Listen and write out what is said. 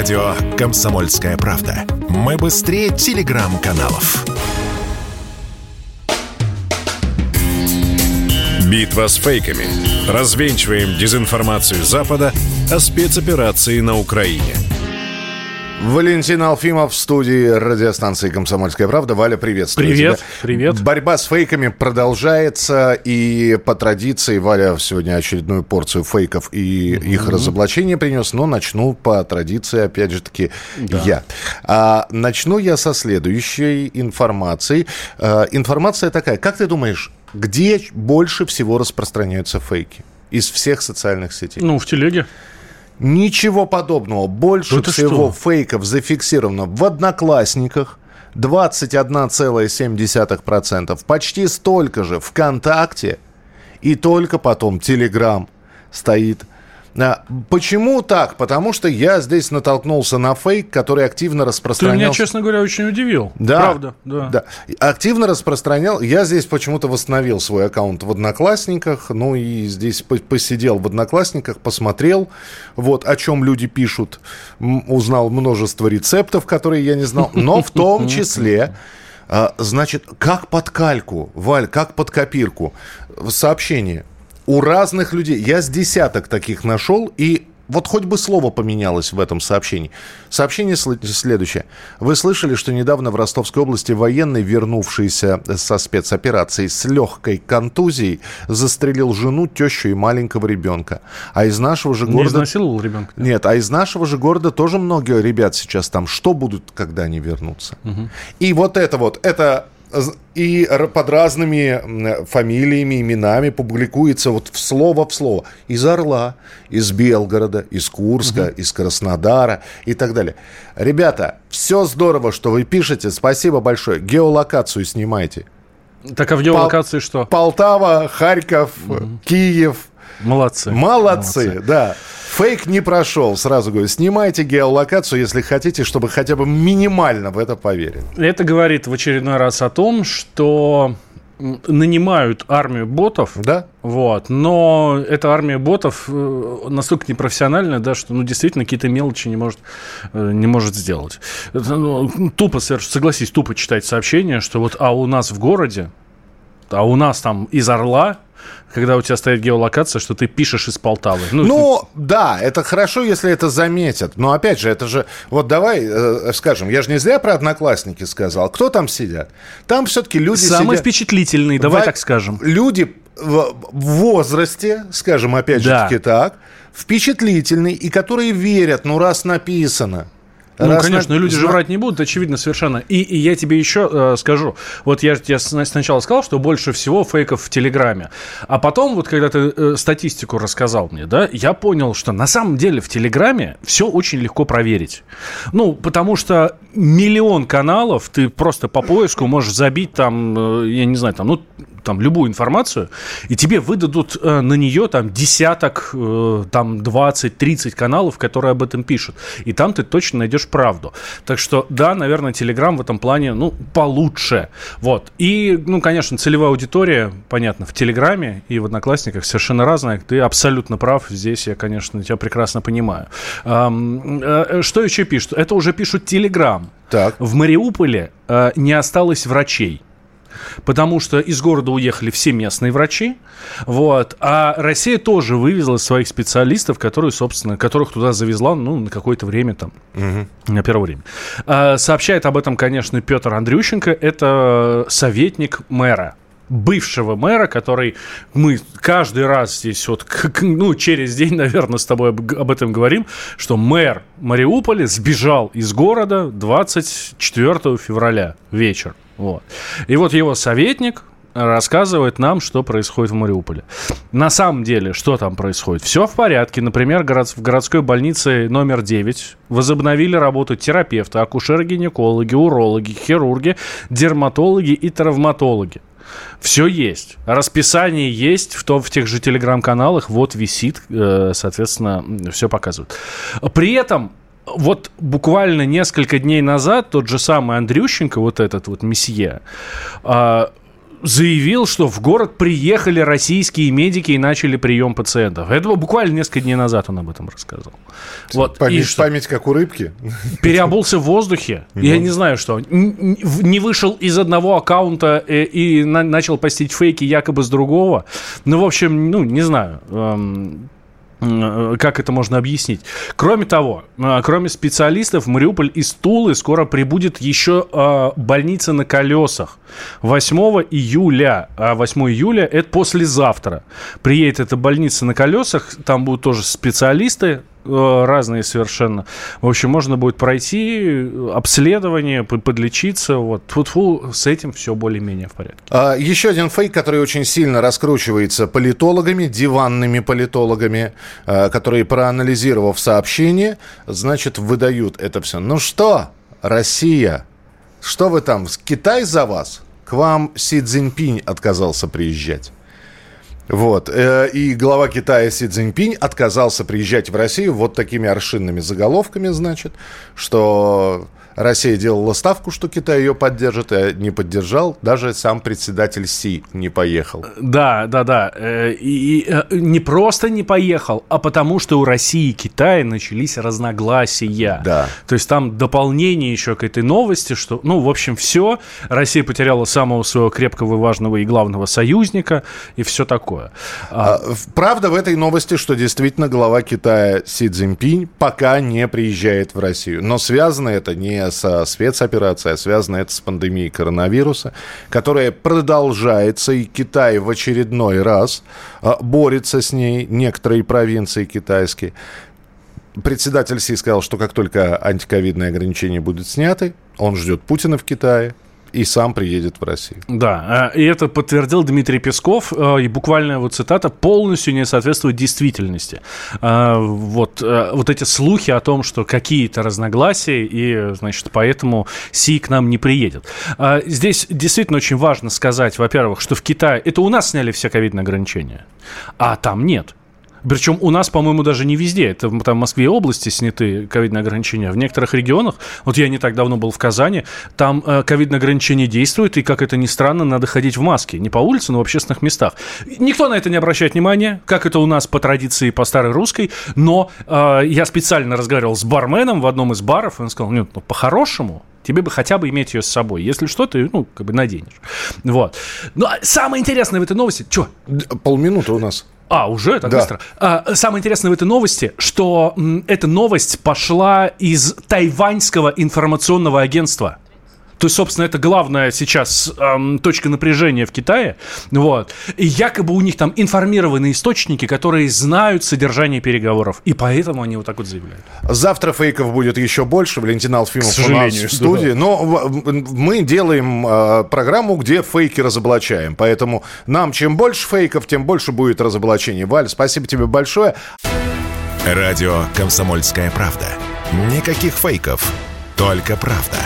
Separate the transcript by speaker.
Speaker 1: Радио «Комсомольская правда». Мы быстрее телеграм-каналов. Битва с фейками. Развенчиваем дезинформацию Запада о спецоперации на Украине –
Speaker 2: Валентин Алфимов в студии радиостанции «Комсомольская правда». Валя, приветствую
Speaker 3: Привет,
Speaker 2: тебя.
Speaker 3: привет.
Speaker 2: Борьба с фейками продолжается, и по традиции Валя сегодня очередную порцию фейков и mm-hmm. их разоблачения принес, но начну по традиции, опять же таки, да. я. А, начну я со следующей информации. А, информация такая, как ты думаешь, где больше всего распространяются фейки? Из всех социальных сетей?
Speaker 3: Ну, в телеге.
Speaker 2: Ничего подобного. Больше Это всего что? фейков зафиксировано в Одноклассниках. 21,7%. Почти столько же ВКонтакте. И только потом Телеграм стоит почему так? Потому что я здесь натолкнулся на фейк, который активно распространял.
Speaker 3: Ты меня, честно говоря, очень удивил.
Speaker 2: Да. Правда, да. да. Активно распространял. Я здесь почему-то восстановил свой аккаунт в Одноклассниках. Ну и здесь посидел в Одноклассниках, посмотрел, вот о чем люди пишут. Узнал множество рецептов, которые я не знал. Но в том числе а, Значит, как под кальку, Валь, как под копирку. Сообщение у разных людей. Я с десяток таких нашел, и вот хоть бы слово поменялось в этом сообщении. Сообщение следующее. Вы слышали, что недавно в Ростовской области военный, вернувшийся со спецоперации с легкой контузией, застрелил жену, тещу и маленького ребенка. А из нашего же города... Не
Speaker 3: изнасиловал ребенка?
Speaker 2: Нет, а из нашего же города тоже многие ребят сейчас там. Что будут, когда они вернутся? Угу. И вот это вот, это и под разными фамилиями, именами публикуется вот в слово в слово. Из Орла, из Белгорода, из Курска, угу. из Краснодара и так далее. Ребята, все здорово, что вы пишете. Спасибо большое. Геолокацию снимайте.
Speaker 3: Так а в геолокации Пол- что?
Speaker 2: Полтава, Харьков, угу. Киев.
Speaker 3: Молодцы.
Speaker 2: Молодцы, Молодцы, да. Фейк не прошел, сразу говорю. Снимайте геолокацию, если хотите, чтобы хотя бы минимально в это поверили.
Speaker 3: Это говорит в очередной раз о том, что нанимают армию ботов,
Speaker 2: да?
Speaker 3: вот, но эта армия ботов э, настолько непрофессиональная, да, что, ну, действительно, какие-то мелочи не может, э, не может сделать. Ну, тупо, согласись, тупо читать сообщение, что вот, а у нас в городе, а у нас там из Орла когда у тебя стоит геолокация, что ты пишешь из Полтавы.
Speaker 2: Ну, ну да, это хорошо, если это заметят. Но опять же, это же... Вот давай э, скажем, я же не зря про одноклассники сказал. Кто там сидят? Там все-таки люди
Speaker 3: Самые
Speaker 2: сидят...
Speaker 3: впечатлительные, давай Во... так скажем.
Speaker 2: Люди в возрасте, скажем опять же таки так, впечатлительные и которые верят, ну раз написано.
Speaker 3: Ну, Раз конечно, на... люди же врать не будут, очевидно, совершенно. И, и я тебе еще э, скажу. Вот я тебе сначала сказал, что больше всего фейков в Телеграме. А потом, вот когда ты э, статистику рассказал мне, да, я понял, что на самом деле в Телеграме все очень легко проверить. Ну, потому что миллион каналов, ты просто по поиску можешь забить там, э, я не знаю, там, ну, там любую информацию, и тебе выдадут э, на нее там десяток, э, там 20, 30 каналов, которые об этом пишут. И там ты точно найдешь правду. Так что, да, наверное, Телеграм в этом плане, ну, получше. Вот. И, ну, конечно, целевая аудитория, понятно, в Телеграме и в Одноклассниках совершенно разная. Ты абсолютно прав. Здесь я, конечно, тебя прекрасно понимаю. Эм, э, что еще пишут? Это уже пишут Телеграм. Так. В Мариуполе э, не осталось врачей потому что из города уехали все местные врачи, вот, а Россия тоже вывезла своих специалистов, которые, собственно, которых туда завезла, ну, на какое-то время там, угу. на первое время. А, сообщает об этом, конечно, Петр Андрющенко, это советник мэра бывшего мэра, который мы каждый раз здесь вот, ну, через день, наверное, с тобой об, об этом говорим, что мэр Мариуполя сбежал из города 24 февраля вечер. Вот. И вот его советник рассказывает нам, что происходит в Мариуполе. На самом деле, что там происходит? Все в порядке. Например, в городской больнице номер 9 возобновили работу терапевты, акушеры-гинекологи, урологи, хирурги, дерматологи и травматологи. Все есть. Расписание есть в, том, в тех же телеграм-каналах. Вот висит, э, соответственно, все показывают. При этом вот буквально несколько дней назад тот же самый Андрющенко, вот этот вот месье, а, заявил, что в город приехали российские медики и начали прием пациентов. Это буквально несколько дней назад он об этом рассказал.
Speaker 2: Вот. Память, и что? память как у рыбки.
Speaker 3: Переобулся в воздухе. Я не знаю, что. Не вышел из одного аккаунта э, и начал постить фейки якобы с другого. Ну, в общем, ну, не знаю эм, как это можно объяснить? Кроме того, э, кроме специалистов, в Мариуполь из Тулы скоро прибудет еще э, больница на колесах. 8 июля, а 8 июля это послезавтра. Приедет эта больница на колесах, там будут тоже специалисты, Э, разные совершенно. В общем, можно будет пройти обследование, подлечиться. Вот. Фу-фу, с этим все более-менее в порядке.
Speaker 2: А, еще один фейк, который очень сильно раскручивается политологами, диванными политологами, а, которые, проанализировав сообщение, значит, выдают это все. Ну что, Россия, что вы там, Китай за вас? К вам Си Цзиньпинь отказался приезжать. Вот. Э, и глава Китая Си Цзиньпинь отказался приезжать в Россию вот такими аршинными заголовками, значит, что Россия делала ставку, что Китай ее поддержит, а не поддержал. Даже сам председатель Си не поехал.
Speaker 3: Да, да, да. Э, и, и э, не просто не поехал, а потому что у России и Китая начались разногласия.
Speaker 2: Да.
Speaker 3: То есть там дополнение еще к этой новости, что, ну, в общем, все. Россия потеряла самого своего крепкого, важного и главного союзника, и все такое.
Speaker 2: А, а правда в этой новости, что действительно глава Китая Си Цзиньпинь пока не приезжает в Россию. Но связано это не со спецоперацией, а связано это с пандемией коронавируса, которая продолжается, и Китай в очередной раз а, борется с ней, некоторые провинции китайские. Председатель Си сказал, что как только антиковидные ограничения будут сняты, он ждет Путина в Китае, и сам приедет в Россию.
Speaker 3: Да, э, и это подтвердил Дмитрий Песков, э, и буквальная его цитата полностью не соответствует действительности. Э, вот, вот эти слухи о том, что какие-то разногласия, и, значит, поэтому Си к нам не приедет. Здесь действительно очень важно сказать, во-первых, что в Китае, это у нас сняли все ковидные ограничения, а там нет. Причем у нас, по-моему, даже не везде. Это там в Москве и области сняты ковидные ограничения. В некоторых регионах, вот я не так давно был в Казани, там э, ковидные ограничения действуют, и, как это ни странно, надо ходить в маске. Не по улице, но в общественных местах. Никто на это не обращает внимания, как это у нас по традиции, по старой русской. Но э, я специально разговаривал с барменом в одном из баров, и он сказал, нет, ну, по-хорошему, Тебе бы хотя бы иметь ее с собой. Если что, ты, ну, как бы наденешь. Вот. Но ну, а самое интересное в этой новости... Что?
Speaker 2: Полминуты у нас.
Speaker 3: А, уже так да. быстро. А, самое интересное в этой новости, что м, эта новость пошла из тайваньского информационного агентства. То есть, собственно, это главная сейчас эм, точка напряжения в Китае. Вот. И якобы у них там информированные источники, которые знают содержание переговоров. И поэтому они вот так вот заявляют.
Speaker 2: Завтра фейков будет еще больше. Валентин Алфимов у нас в студии. Да. Но мы делаем э, программу, где фейки разоблачаем. Поэтому нам чем больше фейков, тем больше будет разоблачений. Валь, спасибо тебе большое.
Speaker 1: Радио «Комсомольская правда». Никаких фейков, только правда.